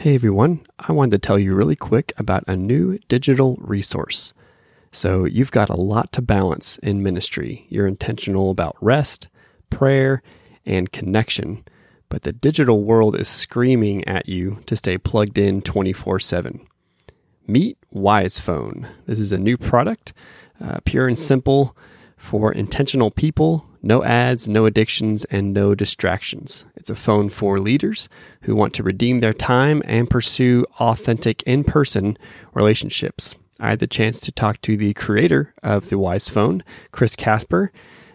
Hey everyone, I wanted to tell you really quick about a new digital resource. So, you've got a lot to balance in ministry. You're intentional about rest, prayer, and connection, but the digital world is screaming at you to stay plugged in 24 7. Meet WisePhone. This is a new product, uh, pure and simple for intentional people no ads, no addictions, and no distractions. It's a phone for leaders who want to redeem their time and pursue authentic in person relationships. I had the chance to talk to the creator of the Wise Phone, Chris Casper,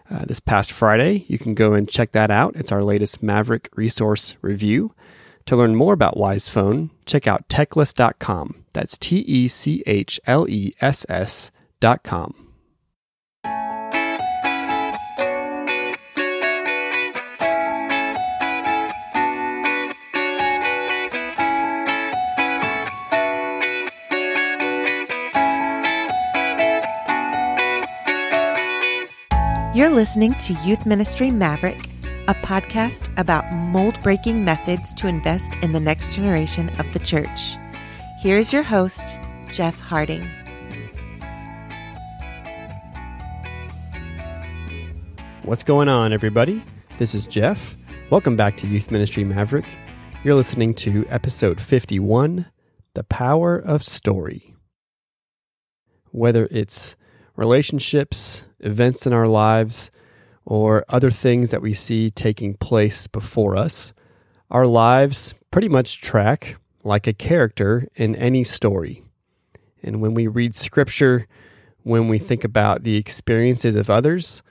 uh, this past Friday. You can go and check that out. It's our latest Maverick resource review. To learn more about Wise Phone, check out techless.com. That's T E C H L E S S.com. You're listening to Youth Ministry Maverick, a podcast about mold breaking methods to invest in the next generation of the church. Here's your host, Jeff Harding. What's going on, everybody? This is Jeff. Welcome back to Youth Ministry Maverick. You're listening to episode 51 The Power of Story. Whether it's relationships, events in our lives, or other things that we see taking place before us, our lives pretty much track like a character in any story. And when we read scripture, when we think about the experiences of others,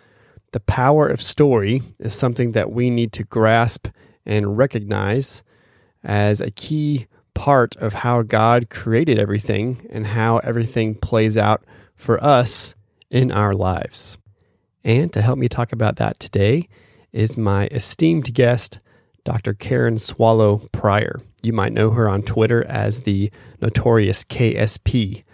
the power of story is something that we need to grasp and recognize as a key part of how God created everything and how everything plays out for us in our lives. And to help me talk about that today is my esteemed guest, Dr. Karen Swallow Prior. You might know her on Twitter as the notorious KSP.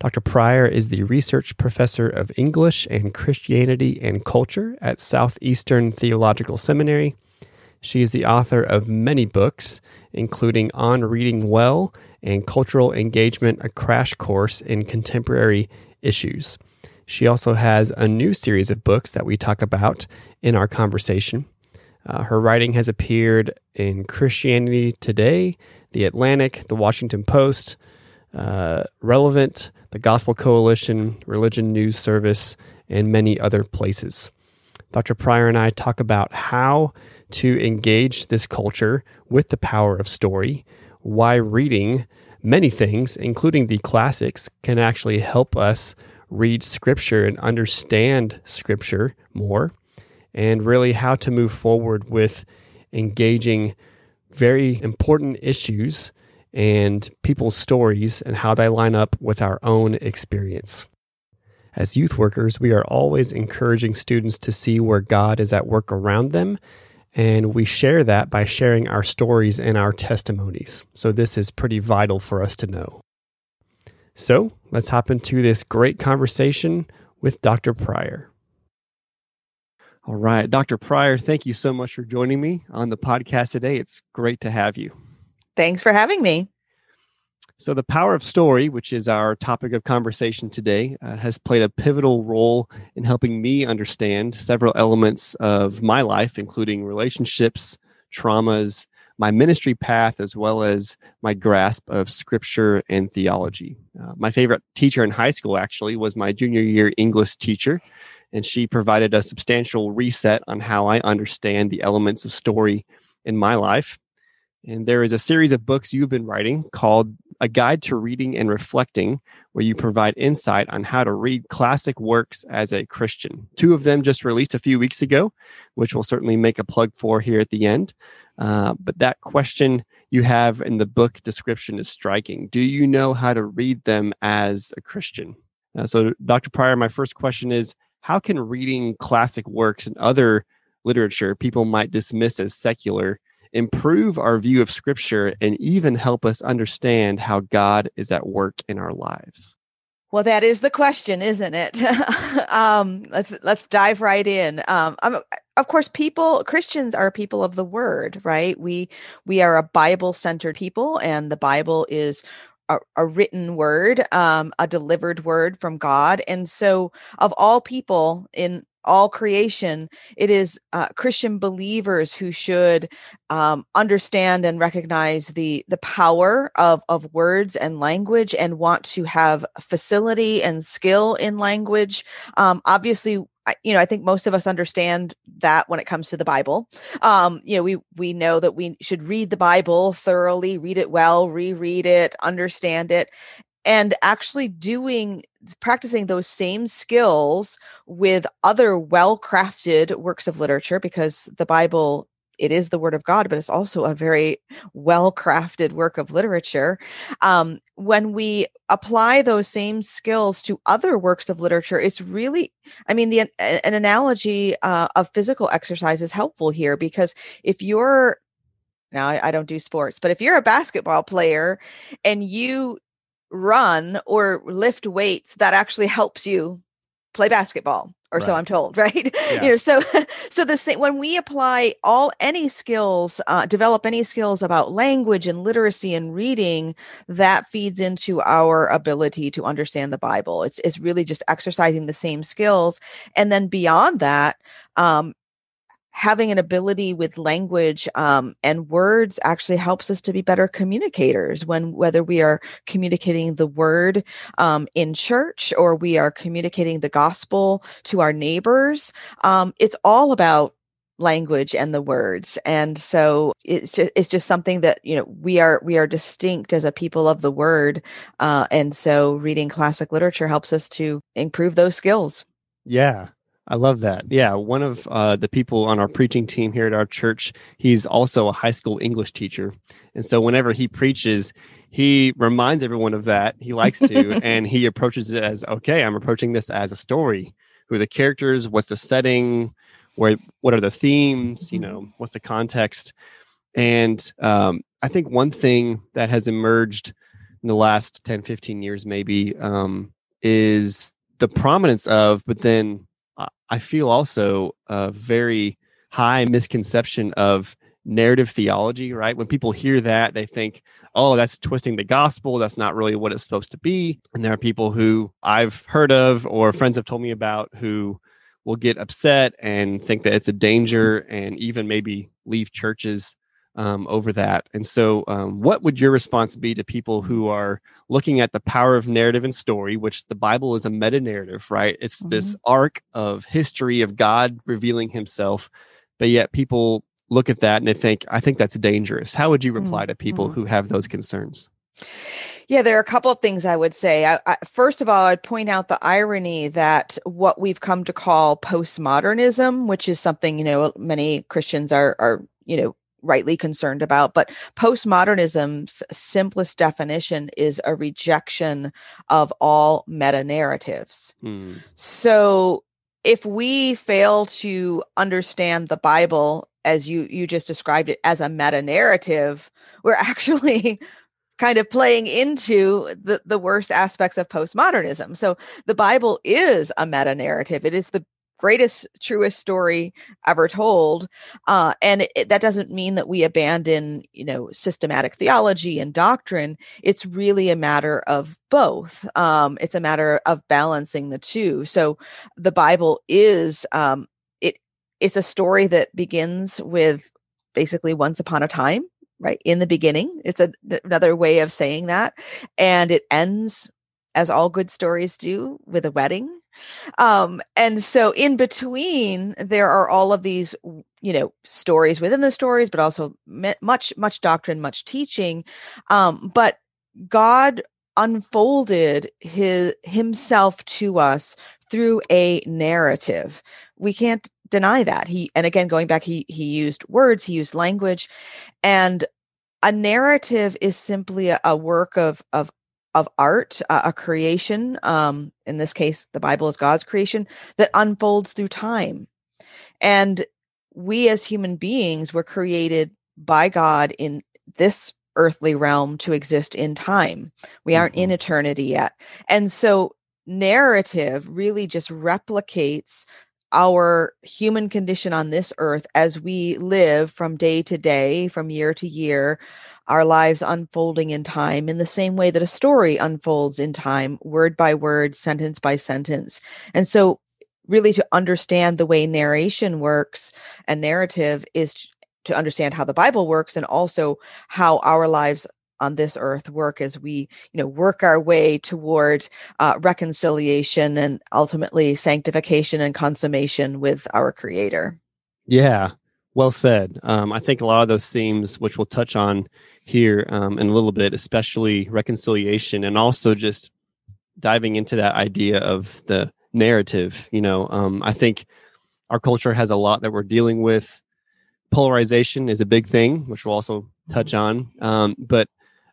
Dr. Prior is the research professor of English and Christianity and Culture at Southeastern Theological Seminary. She is the author of many books, including On Reading Well and Cultural Engagement, a crash course in contemporary issues. She also has a new series of books that we talk about in our conversation. Uh, her writing has appeared in Christianity Today, The Atlantic, The Washington Post, uh, Relevant, the Gospel Coalition, Religion News Service, and many other places. Dr. Prior and I talk about how to engage this culture with the power of story, why reading many things, including the classics, can actually help us read scripture and understand scripture more, and really how to move forward with engaging very important issues and people's stories and how they line up with our own experience. As youth workers, we are always encouraging students to see where God is at work around them, and we share that by sharing our stories and our testimonies. So, this is pretty vital for us to know. So let's hop into this great conversation with Dr. Prior. All right, Dr. Prior, thank you so much for joining me on the podcast today. It's great to have you. Thanks for having me. So, the power of story, which is our topic of conversation today, uh, has played a pivotal role in helping me understand several elements of my life, including relationships, traumas, my ministry path as well as my grasp of scripture and theology. Uh, my favorite teacher in high school actually was my junior year English teacher, and she provided a substantial reset on how I understand the elements of story in my life. And there is a series of books you've been writing called A Guide to Reading and Reflecting, where you provide insight on how to read classic works as a Christian. Two of them just released a few weeks ago, which we'll certainly make a plug for here at the end. Uh, but that question you have in the book description is striking. Do you know how to read them as a Christian? Uh, so, Dr. Prior, my first question is How can reading classic works and other literature people might dismiss as secular improve our view of Scripture and even help us understand how God is at work in our lives? Well, that is the question, isn't it? um, let's let's dive right in. Um, of course, people Christians are people of the Word, right? We we are a Bible centered people, and the Bible is a, a written word, um, a delivered word from God. And so, of all people in all creation, it is uh, Christian believers who should um, understand and recognize the the power of of words and language, and want to have facility and skill in language. Um, obviously, you know, I think most of us understand that when it comes to the Bible. Um, you know, we we know that we should read the Bible thoroughly, read it well, reread it, understand it, and actually doing practicing those same skills with other well-crafted works of literature because the bible it is the word of god but it's also a very well-crafted work of literature. Um, when we apply those same skills to other works of literature it's really i mean the an analogy uh, of physical exercise is helpful here because if you're now I, I don't do sports but if you're a basketball player and you run or lift weights that actually helps you play basketball or right. so i'm told right yeah. you know so so the same when we apply all any skills uh, develop any skills about language and literacy and reading that feeds into our ability to understand the bible it's, it's really just exercising the same skills and then beyond that um, having an ability with language um, and words actually helps us to be better communicators when whether we are communicating the word um, in church or we are communicating the gospel to our neighbors um, it's all about language and the words. And so it's just it's just something that you know we are we are distinct as a people of the word uh, and so reading classic literature helps us to improve those skills. Yeah I love that. Yeah, one of uh, the people on our preaching team here at our church, he's also a high school English teacher, and so whenever he preaches, he reminds everyone of that. He likes to, and he approaches it as, "Okay, I'm approaching this as a story. Who are the characters? What's the setting? Where? What are the themes? You know, what's the context?" And um, I think one thing that has emerged in the last 10, 15 years, maybe, um, is the prominence of, but then I feel also a very high misconception of narrative theology, right? When people hear that, they think, oh, that's twisting the gospel. That's not really what it's supposed to be. And there are people who I've heard of or friends have told me about who will get upset and think that it's a danger and even maybe leave churches um, over that. And so, um, what would your response be to people who are looking at the power of narrative and story, which the Bible is a meta narrative, right? It's mm-hmm. this arc of history of God revealing himself, but yet people look at that and they think, I think that's dangerous. How would you reply mm-hmm. to people who have those concerns? Yeah, there are a couple of things I would say. I, I, first of all, I'd point out the irony that what we've come to call postmodernism, which is something you know many Christians are are you know rightly concerned about. But postmodernism's simplest definition is a rejection of all meta narratives. Mm. So if we fail to understand the Bible as you you just described it as a meta narrative, we're actually kind of playing into the, the worst aspects of postmodernism. So the Bible is a meta narrative. It is the greatest truest story ever told uh, and it, that doesn't mean that we abandon you know systematic theology and doctrine. It's really a matter of both um, it's a matter of balancing the two. So the bible is um, it it's a story that begins with basically once upon a time right in the beginning. It's a, another way of saying that and it ends as all good stories do with a wedding um, and so in between, there are all of these, you know, stories within the stories, but also much, much doctrine, much teaching. Um, but God unfolded his himself to us through a narrative. We can't deny that. He and again going back he he used words, he used language and a narrative is simply a, a work of of of art, uh, a creation, um, in this case, the Bible is God's creation, that unfolds through time. And we as human beings were created by God in this earthly realm to exist in time. We aren't mm-hmm. in eternity yet. And so narrative really just replicates our human condition on this earth as we live from day to day, from year to year, our lives unfolding in time in the same way that a story unfolds in time, word by word, sentence by sentence. And so, really, to understand the way narration works and narrative is to understand how the Bible works and also how our lives on this earth work as we you know work our way toward uh, reconciliation and ultimately sanctification and consummation with our creator. Yeah. Well said. Um, i think a lot of those themes which we'll touch on here um, in a little bit especially reconciliation and also just diving into that idea of the narrative you know um, i think our culture has a lot that we're dealing with. Polarization is a big thing which we'll also touch on. Um, but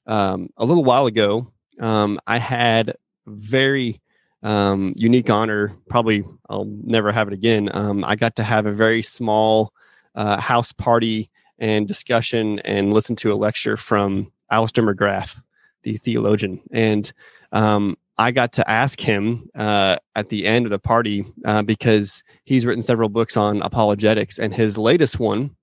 um, a little while ago, um, I had very um, unique honor. Probably I'll never have it again. Um, I got to have a very small uh, house party and discussion and listen to a lecture from Alister McGrath, the theologian. And um, I got to ask him uh, at the end of the party uh, because he's written several books on apologetics, and his latest one,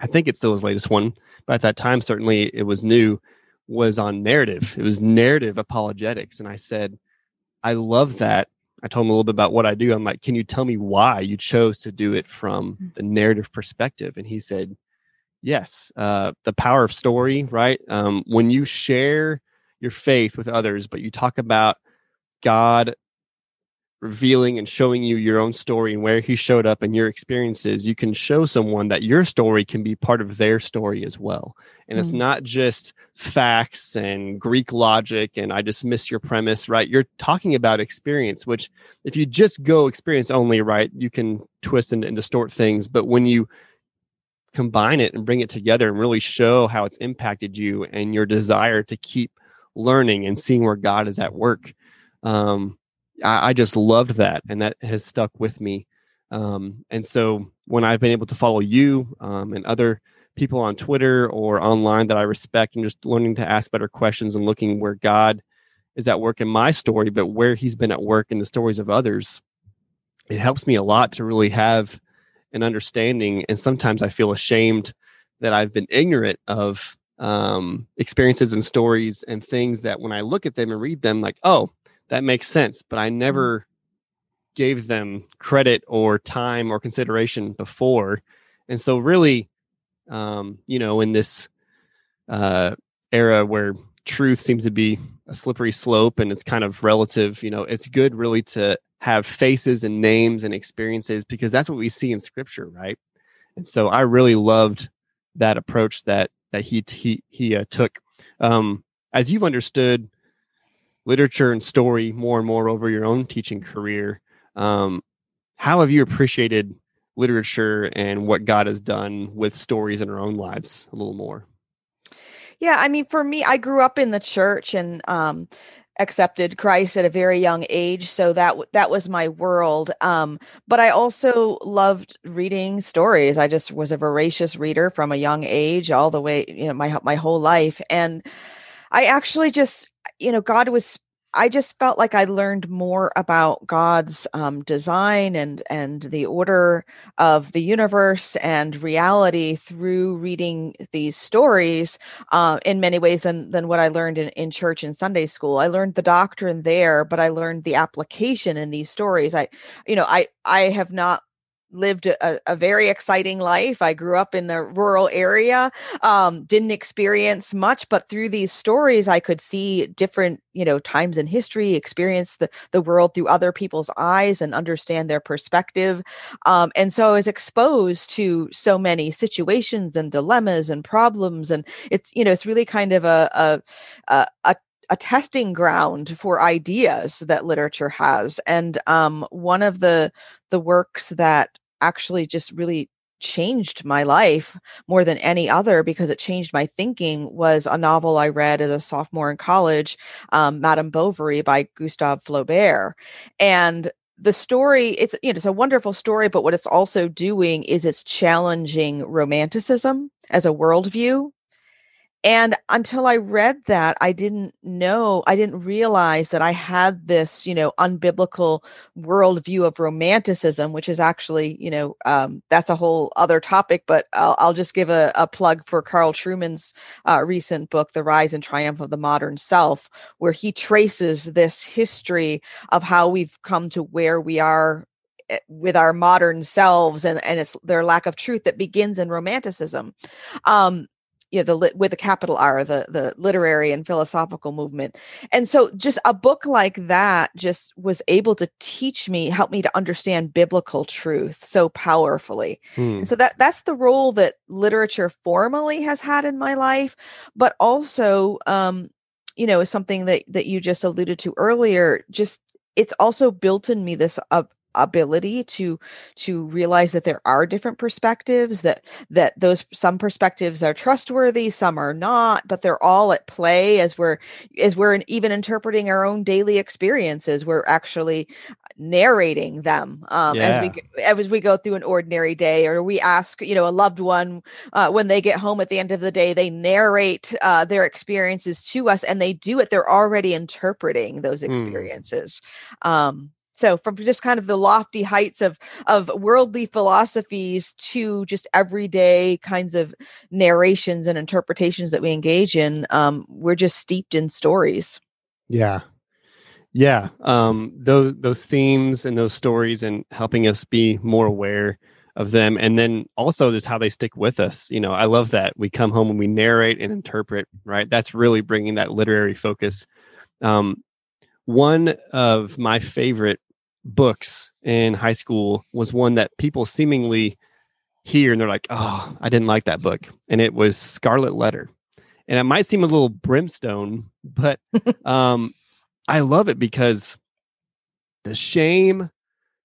I think it's still his latest one, but at that time certainly it was new, was on narrative. It was narrative apologetics. And I said, I love that. I told him a little bit about what I do. I'm like, can you tell me why you chose to do it from mm. the narrative perspective? And he said, yes, uh, the power of story, right? Um, when you share your faith with others, but you talk about God revealing and showing you your own story and where he showed up and your experiences, you can show someone that your story can be part of their story as well. And mm it's not just facts and Greek logic and I dismiss your premise, right? You're talking about experience, which if you just go experience only, right, you can twist and, and distort things. But when you combine it and bring it together and really show how it's impacted you and your desire to keep learning and seeing where God is at work, um, I, I just loved that, and that has stuck with me. Um, and so when I've been able to follow you um, and other people on Twitter or online that I respect, and just learning to ask better questions and looking where God is at work in my story, but where He's been at work in the stories of others, it helps me a lot to really have an understanding. And sometimes I feel ashamed that I've been ignorant of um, experiences and stories and things that when I look at them and read them, like, oh, that makes sense. But I mm-hmm. never gave them credit or time or consideration before. And so, really, um, you know, in this uh, era where truth seems to be a slippery slope and it's kind of relative, you know, it's good really to have faces and names and experiences because that's what we see in scripture, right? And so I really loved that approach that that he he he uh, took. Um, as you've understood literature and story more and more over your own teaching career. Um, how have you appreciated literature and what God has done with stories in our own lives a little more? Yeah, I mean, for me, I grew up in the church and um, accepted Christ at a very young age, so that that was my world. Um, but I also loved reading stories. I just was a voracious reader from a young age, all the way, you know, my my whole life, and I actually just you know, God was I just felt like I learned more about God's um, design and and the order of the universe and reality through reading these stories uh, in many ways than than what I learned in, in church and Sunday school. I learned the doctrine there, but I learned the application in these stories. I, you know, I I have not lived a, a, very exciting life. I grew up in a rural area, um, didn't experience much, but through these stories, I could see different, you know, times in history, experience the, the world through other people's eyes and understand their perspective. Um, and so I was exposed to so many situations and dilemmas and problems. And it's, you know, it's really kind of a, a, a, a testing ground for ideas that literature has and um, one of the the works that actually just really changed my life more than any other because it changed my thinking was a novel I read as a sophomore in college, um, Madame Bovary by Gustave Flaubert. And the story, it's you know, it's a wonderful story, but what it's also doing is it's challenging romanticism as a worldview and until I read that, I didn't know, I didn't realize that I had this, you know, unbiblical worldview of romanticism, which is actually, you know, um, that's a whole other topic. But I'll, I'll just give a, a, plug for Carl Trueman's uh, recent book, The Rise and Triumph of the Modern Self, where he traces this history of how we've come to where we are eh, with our modern selves and and it's their lack of truth that begins in romanticism um you know, the lit with a capital R, the the literary and philosophical movement. And so just a book like that just was able to teach me, help me to understand biblical truth so powerfully. Hmm. So that that's the role that literature formally has had in my life, but also um, you know, something that that you just alluded to earlier, just it's also built in me this uh, ability to to realize that there are different perspectives that that those some perspectives are trustworthy some are not but they're all at play as we're as we're even interpreting our own daily experiences we're actually narrating them um, yeah. as we as we go through an ordinary day or we ask you know a loved one uh, when they get home at the end of the day they narrate uh, their experiences to us and they do it they're already interpreting those hmm. experiences mm. um, so from just kind of the lofty heights of of worldly philosophies to just everyday kinds of narrations and interpretations that we engage in um, we're just steeped in stories. Yeah. Yeah um, those those themes and those stories and helping us be more aware of them. And then also just how they stick with us. You know i love that we come home and we narrate and interpret right? That's really bringing that literary focus. Um, one of my favorite books in high school was one that people seemingly hear and they're like, oh, I didn't like that book. And it was Scarlet Letter. And it might seem a little brimstone, but um, I love it because the shame,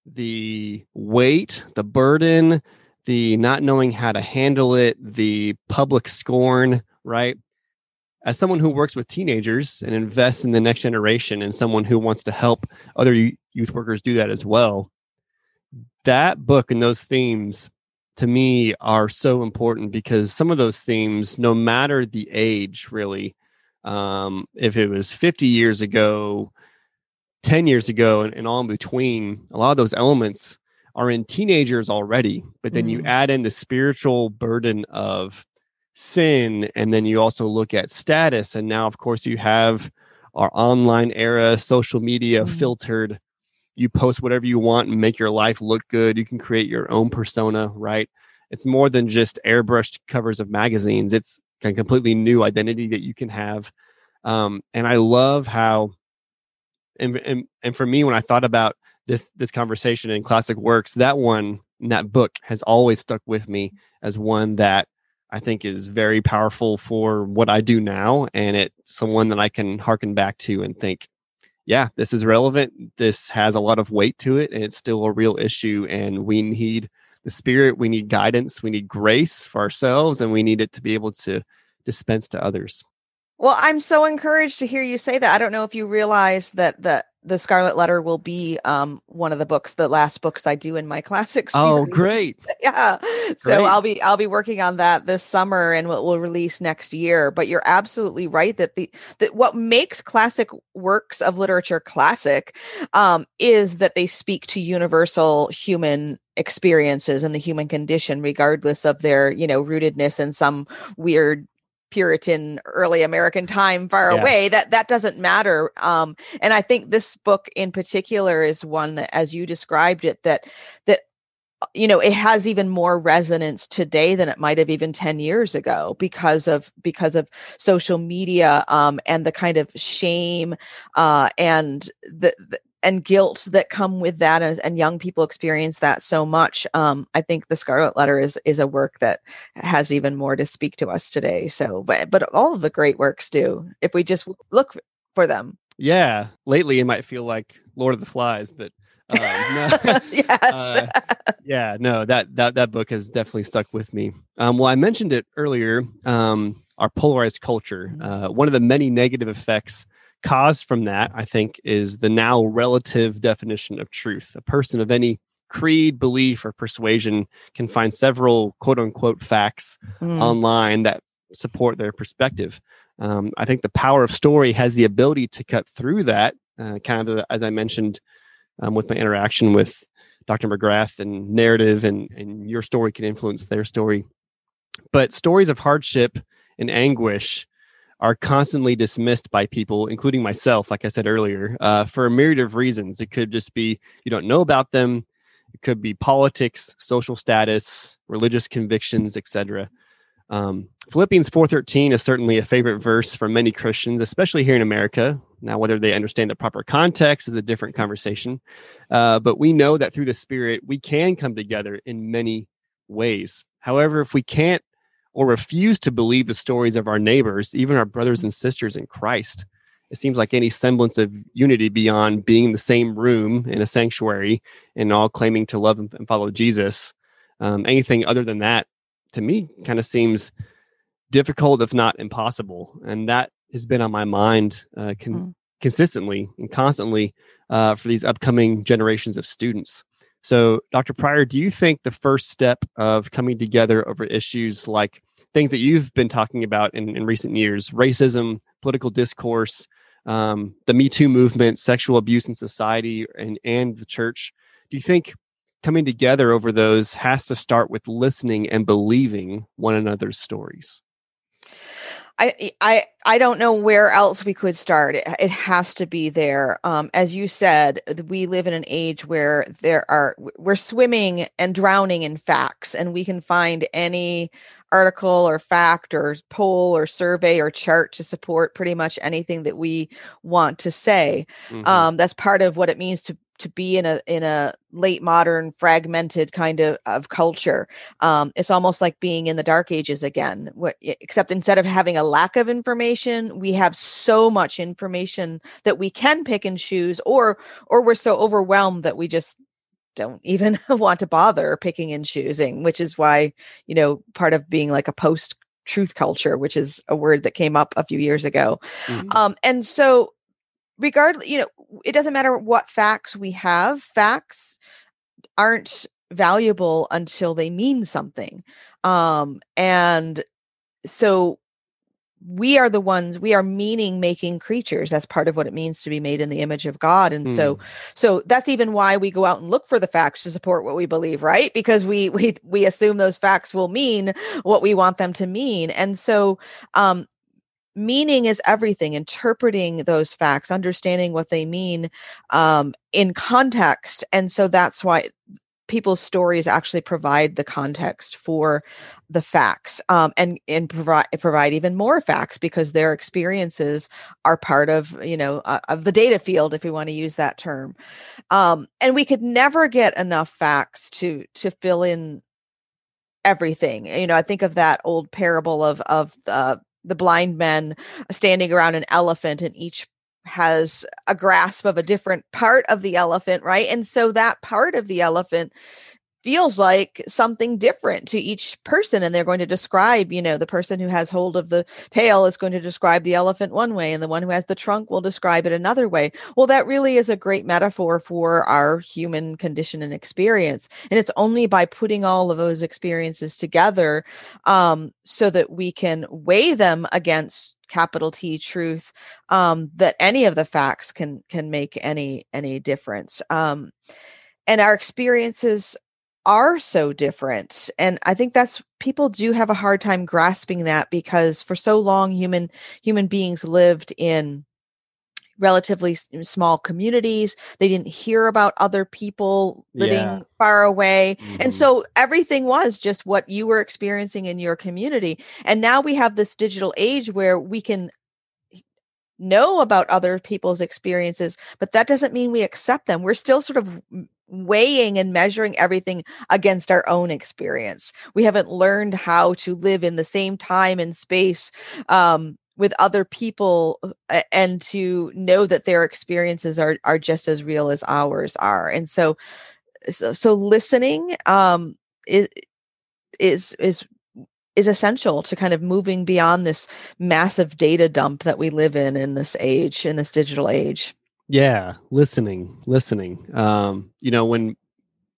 the weight, the burden, the not knowing how to handle it, the public scorn, right? As someone who works with teenagers and invests in the next generation and someone who wants to help other youth workers do that as well that book and those themes to me are so important because some of those themes no matter the age really um, if it was 50 years ago 10 years ago and, and all in between a lot of those elements are in teenagers already but then mm. you add in the spiritual burden of sin and then you also look at status and now of course you have our online era social media mm-hmm. filtered. You post whatever you want and make your life look good. You can create your own persona right? It's more than just airbrushed covers of magazines. It's a completely new identity that you can have. Um, and i love how and, and and for me when i thought about this this conversation in classic works that one that book has always stuck with me as one that I think is very powerful for what I do now. And it's someone that I can harken back to and think, yeah, this is relevant. This has a lot of weight to it, and it's still a real issue. And we need the spirit, we need guidance, we need grace for ourselves, and we need it to be able to dispense to others. Well, I'm so encouraged to hear you say that. I don't know if you realize that that the Scarlet Letter will be um, one of the books, the last books I do in my classics. Oh, great! yeah, so great. I'll be I'll be working on that this summer, and what will we'll release next year. But you're absolutely right that the that what makes classic works of literature classic um, is that they speak to universal human experiences and the human condition regardless of their you know rootedness in some weird Puritan early American time far yeah. away. That that doesn't matter. Um, and I think this book in particular is one that, as you described it, that that uh, you know it has even more resonance today than it might have even 10 years ago because of because of social media um, and the kind of shame uh, and the, the and guilt that come with that and, and, young people experience that so much um, i think the scarlet letter is is a work that has even more to speak to us today so but but all of the great works do if we just look for them yeah lately it might feel like lord of the flies but um, no, yes. Uh, yeah no that that that book has definitely stuck with me um, well i mentioned it earlier um, our polarized culture mm-hmm. uh, one of the many negative effects caused from that, I think, is the now relative definition of truth. A person of any creed, belief, or persuasion can find several quote unquote facts mm. online that support their perspective. Um, I think the power of story has the ability to cut through that, uh, kind of as I mentioned um, with my interaction with Dr. McGrath and narrative, and, and your story can influence their story. But stories of hardship and anguish are constantly dismissed by people, including myself, like I said earlier, uh, for a myriad of reasons. It could just be you don't know about them, it could be politics, social status, religious convictions, etc. Um, Philippians 4:13 is certainly a favorite verse for many Christians, especially here in America. Now, whether they understand the proper context is a different conversation, uh, but we know that through the Spirit we can come together in many ways. However, if we can't or refuse to believe the stories of our neighbors, even our brothers and sisters in Christ, it seems like any semblance of unity beyond being in the same room in a sanctuary and all claiming to love and follow Jesus, um, anything other than that, to me, kind of seems difficult, if not impossible. And that has been on my mind uh, con- mm. consistently and constantly uh, for these upcoming generations of students. So, Dr. Prior, do you think the first step of coming together over issues like things that you've been talking about in, in recent years, racism, political discourse, um, the Me Too movement, sexual abuse in society, and and the church. Do you think coming together over those has to start with listening and believing one another's stories? I I I don't know where else we could start. It, it has to be there. Um, as you said, we live in an age where there are we're swimming and drowning in facts, and we can find any article or fact or poll or survey or chart to support pretty much anything that we want to say. Mm-hmm. Um, that's part of what it means to to be in a in a late modern fragmented kind of, of culture um, it's almost like being in the dark ages again what, except instead of having a lack of information we have so much information that we can pick and choose or or we're so overwhelmed that we just don't even want to bother picking and choosing which is why you know part of being like a post truth culture which is a word that came up a few years ago mm-hmm. um, and so regardless, you know, it doesn't matter what facts we have, facts aren't valuable until they mean something. Um, and so we are the ones we are meaning making creatures. That's part of what it means to be made in the image of god. And mm. so so that's even why we go out and look for the facts to support what we believe right? Because we we we assume those facts will mean what we want them to mean. And so um meaning is everything. Interpreting those facts understanding what they mean um, in context. And so that's why people's stories actually provide the context for the facts um, and and provide provide even more facts because their experiences are part of you know uh, of the data field if we want to use that term. Um, and we could never get enough facts to to fill in everything. You know i think of that old parable of of uh, the blind men standing around an elephant and each has a grasp of a different part of the elephant right? And so that part of the elephant feels like something different to each person and they're going to describe you know the person who has hold of the tail is going to describe the elephant one way and the one who has the trunk will describe it another way. Well that really is a great metaphor for our human condition and experience and it's only by putting all of those experiences together um, so that we can weigh them against capital T truth um, that any of the facts can can make any any difference um, and our experiences are so different and i think that's people do have a hard time grasping that because for so long human human beings lived in relatively small communities they didn't hear about other people living yeah. far away mm-hmm. and so everything was just what you were experiencing in your community and now we have this digital age where we can know about other people's experiences but that doesn't mean we accept them we're still sort of weighing and measuring everything against our own experience. We haven't learned how to live in the same time and space um, with other people uh, and to know that their experiences are are just as real as ours are. And so, so, so listening um, is is is is essential to kind of moving beyond this massive data dump that we live in in this age in this digital age yeah, listening, listening. Um, you know, when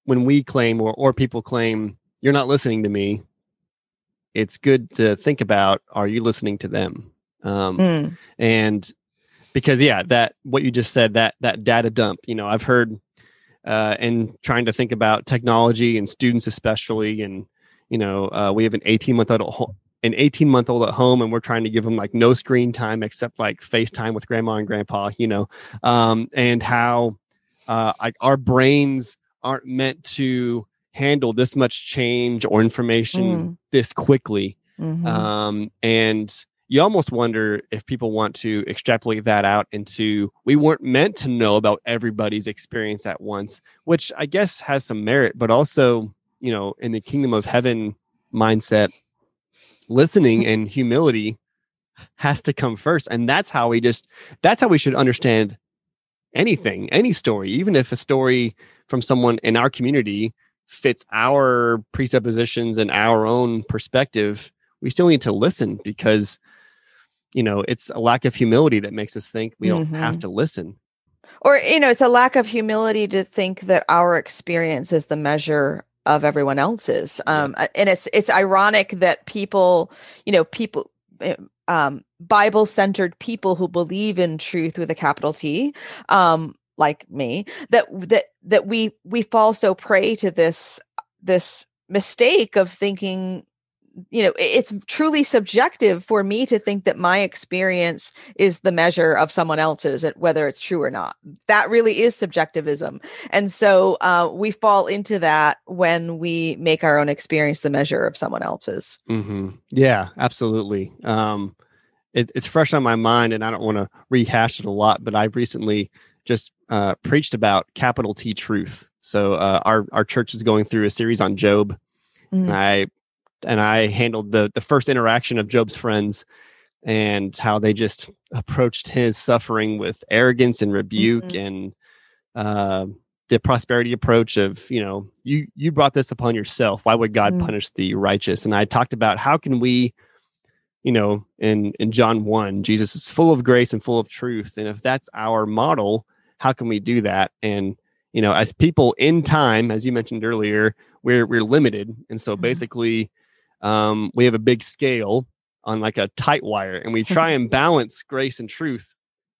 when we claim or or people claim you're not listening to me, it's good to think about are you listening to them? Um, mm. And because yeah, that what you just said that that data dump. You know, I've heard uh, and trying to think about technology and students especially, and you know, uh, we have an 18 month old an 18 month old at home and we're trying to give them like no screen time except like FaceTime with grandma and grandpa, you know, um, and how uh, like our brains aren't meant to handle this much change or information mm. this quickly. Mm-hmm. Um, and you almost wonder if people want to extrapolate that out into we weren't meant to know about everybody's experience at once, which I guess has some merit, but also, you know, in the kingdom of heaven mindset, listening and humility has to come first. And that's how we just, that's how we should understand anything, any story, even if a story from someone in our community fits our presuppositions and our own perspective, we still need to listen because you know it's a lack of humility that makes us think we don't mm-hmm. have to listen or you know it's a lack of humility to think that our experience is the measure of everyone else's um yeah. and it's it's ironic that people you know people eh, um bible centered people who believe in truth with a capital T um like me that that that we we fall so prey to this this mistake of thinking you know it's truly subjective for me to think that my experience is the measure of someone else's whether it's true or not. That really is subjectivism. And so uh, we fall into that when we make our own experience the measure of someone else's. Mm-hmm. yeah absolutely. Um, it, it's fresh on my mind and i don't want to rehash it a lot but i've recently just uh, preached about capital t truth. So uh, our, our church is going through a series on job. Mm-hmm. I and I handled the the first interaction of Job's friends and how they just approached his suffering with arrogance and rebuke mm-hmm. and uh, the prosperity approach of you know you you brought this upon yourself why would god mm-hmm. punish the righteous and i talked about how can we you know in in john 1 jesus is full of grace and full of truth and if that's our model how can we do that and you know as people in time as you mentioned earlier we're we're limited and so mm-hmm. basically um, we have a big scale on like a tight wire and we try and balance grace and truth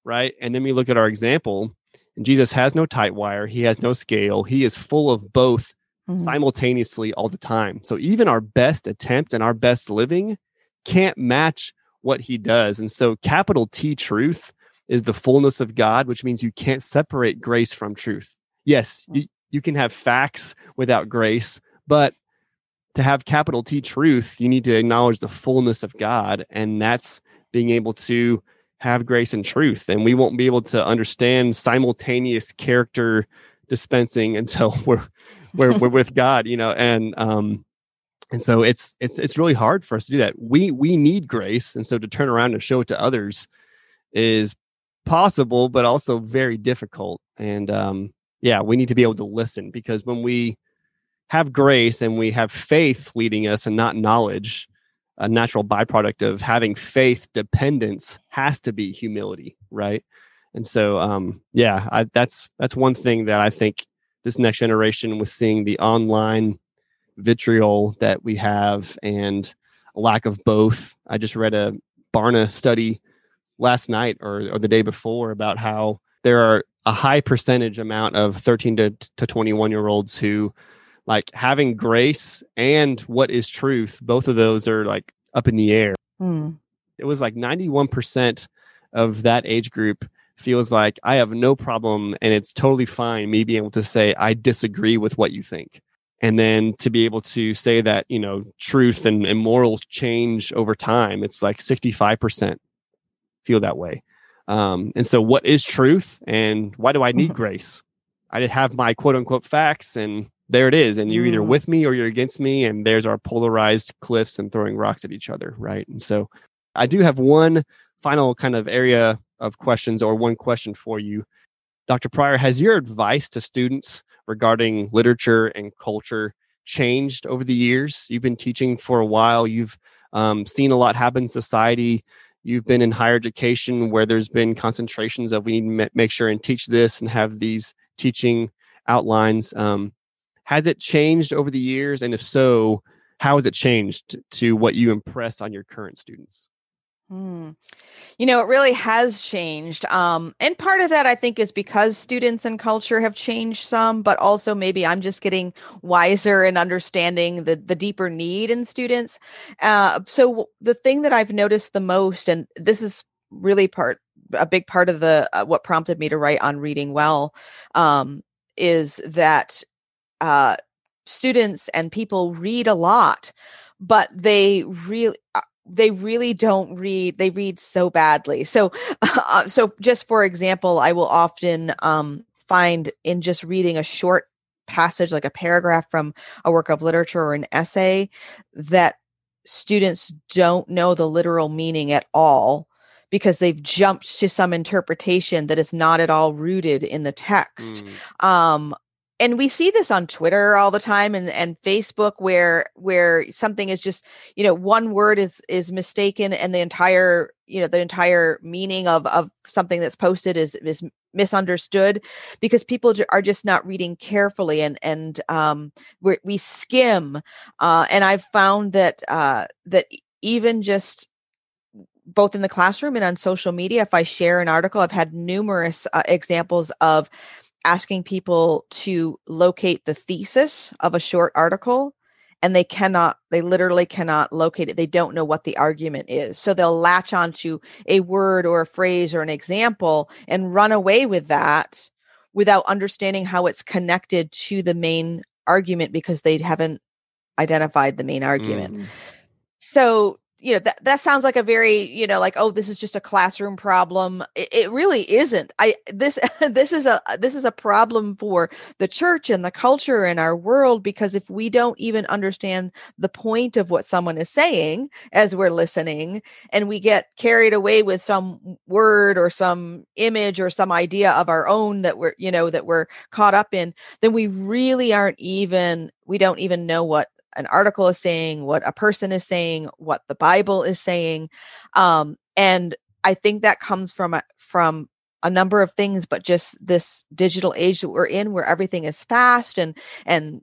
right? And then we look at our example and jesus has no tight wire he has no scale he is full of both mm-hmm. simultaneously all the time. So even our best attempt and our best living can't match what he does. And so capital t truth is the fullness of god which means you can't separate grace from truth. Yes you, you can have facts without grace but to have capital T truth, you need to acknowledge the fullness of God. And that's being able to have grace and truth. And we won't be able to understand simultaneous character dispensing until we're we're, we're with God, you know, and um and so it's it's it's really hard for us to do that. We we need grace. And so to turn around and show it to others is possible, but also very difficult. And um yeah, we need to be able to listen because when we have grace and we have faith leading us and not knowledge, a natural byproduct of having faith dependence has to be humility, right? And so, um, yeah, I, that's that's one thing that I think this next generation was seeing the online vitriol that we have and lack of both. I just read a Barna study last night or, or the day before about how there are a high percentage amount of 13 to, to 21 year olds who like having grace and what is truth both of those are like up in the air. Mm. it was like 91% of that age group feels like i have no problem and it's totally fine me being able to say i disagree with what you think. And then to be able to say that you know truth and, and morals change over time it's like 65% feel that way. Um, and so what is truth and why do i need grace? I did have my quote unquote facts and there it is and you're either mm. with me or you're against me and there's our polarized cliffs and throwing rocks at each other right? And so i do have one final kind of area of questions or one question for you. Dr Prior has your advice to students regarding literature and culture changed over the years? You've been teaching for a while. You've um, seen a lot happen in society. You've been in higher education where there's been concentrations of we need to make sure and teach this and have these teaching outlines. Um, has it changed over the years? And if so, how has it changed to what you impress on your current students? Hmm. You know, it really has changed. Um, and part of that, I think, is because students and culture have changed some, but also maybe I'm just getting wiser and understanding the, the deeper need in students. Uh, so, the thing that I've noticed the most, and this is really part, a big part of the uh, what prompted me to write on reading well, um, is that uh, students and people read a lot, but they really uh, they really don't read they read so badly so uh, so just for example i will often um, find in just reading a short passage like a paragraph from a work of literature or an essay that students don't know the literal meaning at all because they've jumped to some interpretation that is not at all rooted in the text mm. um, and we see this on twitter all the time and, and facebook where where something is just you know one word is is mistaken and the entire you know the entire meaning of of something that's posted is is misunderstood because people are just not reading carefully and and um we we skim uh and i've found that uh that even just both in the classroom and on social media if i share an article i've had numerous uh, examples of asking people to locate the thesis of a short article and they cannot they literally cannot locate it. They don't know what the argument is. So they'll latch onto a word or a phrase or an example and run away with that without understanding how it's connected to the main argument because they haven't identified the main argument. Mm. so you know that that sounds like a very you know like oh this is just a classroom problem. It, it, really isn't. I this this is a this is a problem for the church and the culture in our world because if we don't even understand the point of what someone is saying as we're listening and we get carried away with some word or some image or some idea of our own that we're you know that we're caught up in then we really aren't even we don't even know what an article is saying, what a person is saying, what the Bible is saying. Um, and I think that comes from a, from a number of things, but just this digital age that we're in, where everything is fast and and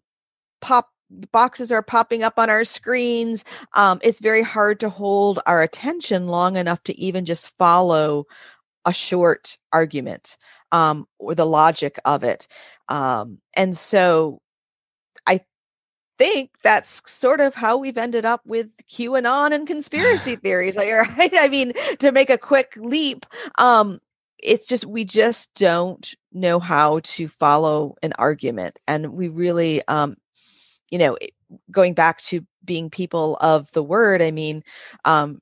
pop boxes are popping up on our screens. Um, it's very hard to hold our attention long enough to even just follow a short argument um, or the logic of it. Um, and so I think that's sort of how we've ended up with QAnon and conspiracy theories. Like, right? I mean, to make a quick leap, um, it's just we just don't know how to follow an argument, and we really, um, you know, going back to being people of the word. I mean, um,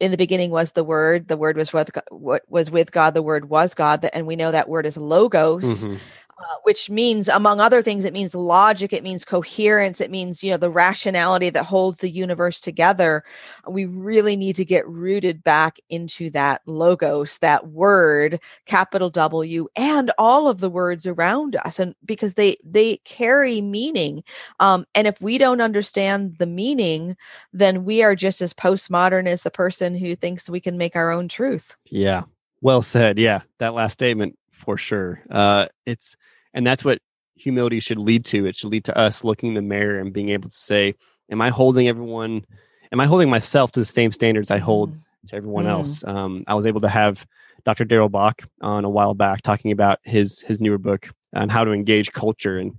in the beginning was the word the word was with what was with god the word was god and we know that word is logos mm-hmm. Uh, which means among other things it means logic it means coherence it means you know the rationality that holds the universe together. We really need to get rooted back into that logos that word capital w and all of the words around us and because they they carry meaning. Um, and if we don't understand the meaning then we are just as postmodern as the person who thinks we can make our own truth. Yeah. Well said. Yeah. That last statement for sure. Uh, it's and that's what humility should lead to. It should lead to us looking in the mirror and being able to say, "Am I holding everyone? Am I holding myself to the same standards I hold mm. to everyone mm. else?" Um, I was able to have Dr. Darrell Bock on a while back talking about his his newer book on how to engage culture and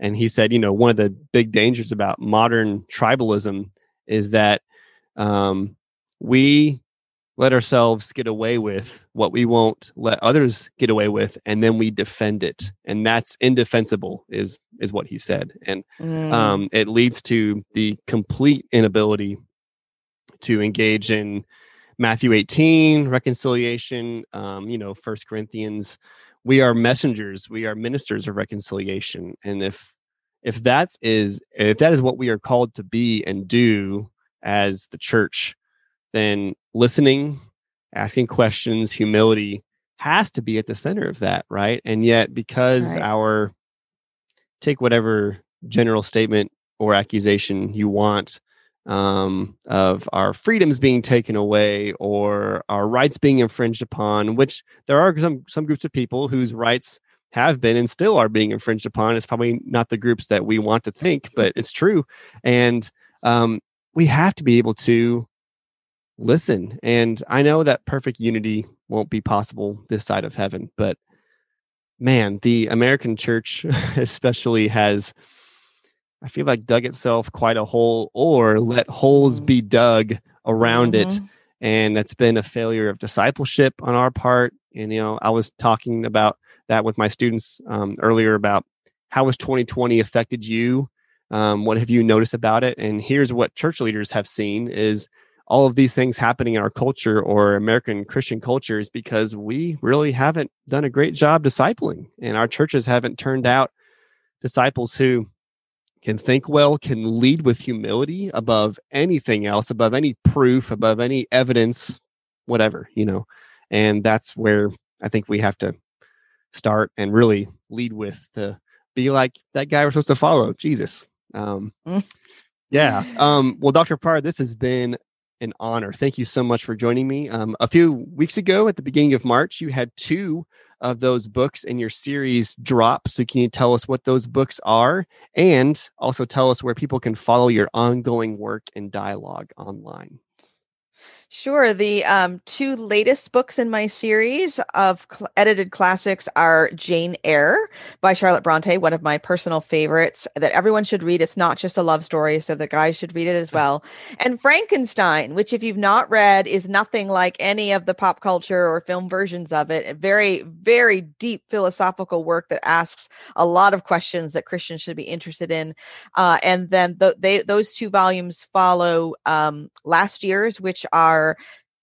and he said, you know, one of the big dangers about modern tribalism is that um, we let ourselves get away with what we won't let others get away with and then we defend it. And that's indefensible is is what he said. And mm. um, it leads to the complete inability to engage in matthew 18 reconciliation. Um, you know first corinthians we are messengers. We are ministers of reconciliation. And if if that is if that is what we are called to be and do as the church then listening, asking questions, humility has to be at the center of that, right? And yet, because right. our take whatever general statement or accusation you want um, of our freedoms being taken away or our rights being infringed upon, which there are some some groups of people whose rights have been and still are being infringed upon. It's probably not the groups that we want to think, but it's true. And um, we have to be able to listen. And I know that perfect unity won't be possible this side of heaven, but man, the American church especially has, I feel like, dug itself quite a hole or let holes mm-hmm. be dug around mm-hmm. it. And that's been a failure of discipleship on our part. And, you know, I was talking about that with my students um, earlier about how has 2020 affected you? Um, what have you noticed about it? And here's what church leaders have seen is all of these things happening in our culture or American Christian culture is because we really haven't done a great job discipling, and our churches haven't turned out disciples who can think well, can lead with humility above anything else, above any proof, above any evidence, whatever, you know. And that's where I think we have to start and really lead with to be like that guy we're supposed to follow, Jesus. Um, yeah. Um, well, Dr. Prior, this has been an honor. Thank you so much for joining me. Um, a few weeks ago, at the beginning of March, you had two of those books in your series drop. So, can you tell us what those books are and also tell us where people can follow your ongoing work and dialogue online? Sure. The um, two latest books in my series of cl- edited classics are Jane Eyre by Charlotte Bronte, one of my personal favorites that everyone should read. It's not just a love story, so the guys should read it as well. And Frankenstein, which, if you've not read, is nothing like any of the pop culture or film versions of it. A very, very deep philosophical work that asks a lot of questions that Christians should be interested in. Uh, and then the, they, those two volumes follow um, last year's, which are are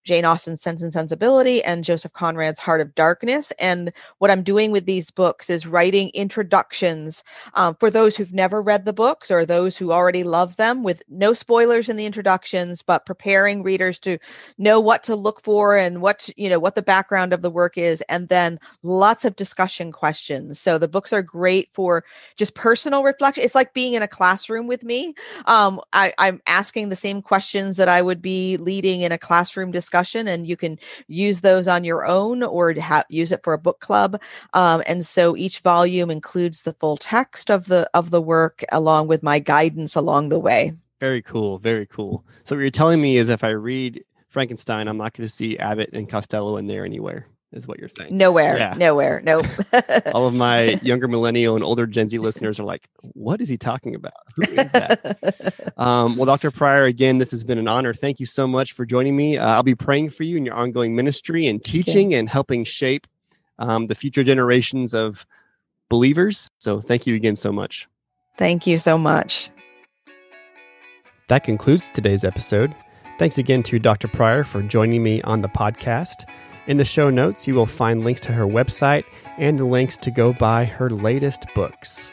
Jane Austen's Sense and Sensibility and Joseph Conrad's Heart of Darkness. And what I'm doing with these books is writing introductions um, for those who've never read the books or those who already love them with no spoilers in the introductions, but preparing readers to know what to look for and what, you know, what the background of the work is. And then lots of discussion questions. So the books are great for just personal reflection. It's like being in a classroom with me. Um, I, I'm asking the same questions that I would be leading in a classroom discussion discussion and you can use those on your own or ha- use it for a book club. Um, and so each volume includes the full text of the of the work along with my guidance along the way. Very cool very cool. So what you're telling me is if i read frankenstein i'm not going to see abbott and costello in there anywhere is what you're saying. Nowhere, yeah. nowhere, nope. All of my younger millennial and older Gen Z listeners are like, "What is he talking about? Who is that?" um, well, Dr. Prior, again, this has been an honor. Thank you so much for joining me. Uh, I'll be praying for you in your ongoing ministry and teaching and helping shape um, the future generations of believers. So, thank you again so much. Thank you so much. That concludes today's episode. Thanks again to Dr. Prior for joining me on the podcast. In the show notes, you will find links to her website and the links to go buy her latest books.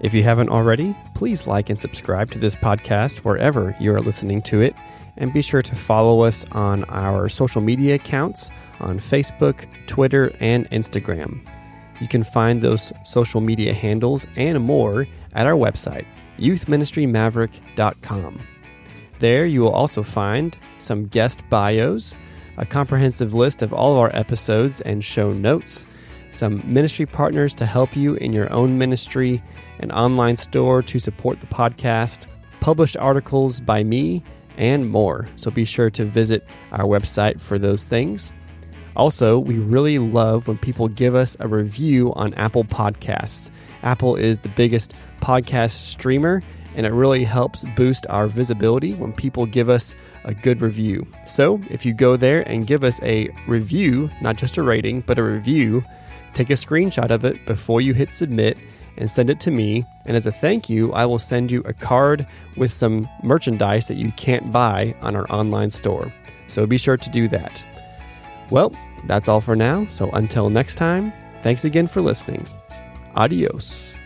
If you haven't already, please like and subscribe to this podcast wherever you are listening to it, and be sure to follow us on our social media accounts on Facebook, Twitter, and Instagram. You can find those social media handles and more at our website, youthministrymaverick.com. There you will also find some guest bios a comprehensive list of all of our episodes and show notes, some ministry partners to help you in your own ministry, an online store to support the podcast, published articles by me, and more. So be sure to visit our website for those things. Also, we really love when people give us a review on Apple Podcasts. Apple is the biggest podcast streamer, and it really helps boost our visibility when people give us a good review. So, if you go there and give us a review, not just a rating, but a review, take a screenshot of it before you hit submit and send it to me. And as a thank you, I will send you a card with some merchandise that you can't buy on our online store. So be sure to do that. Well, that's all for now. So until next time, thanks again for listening. Adios.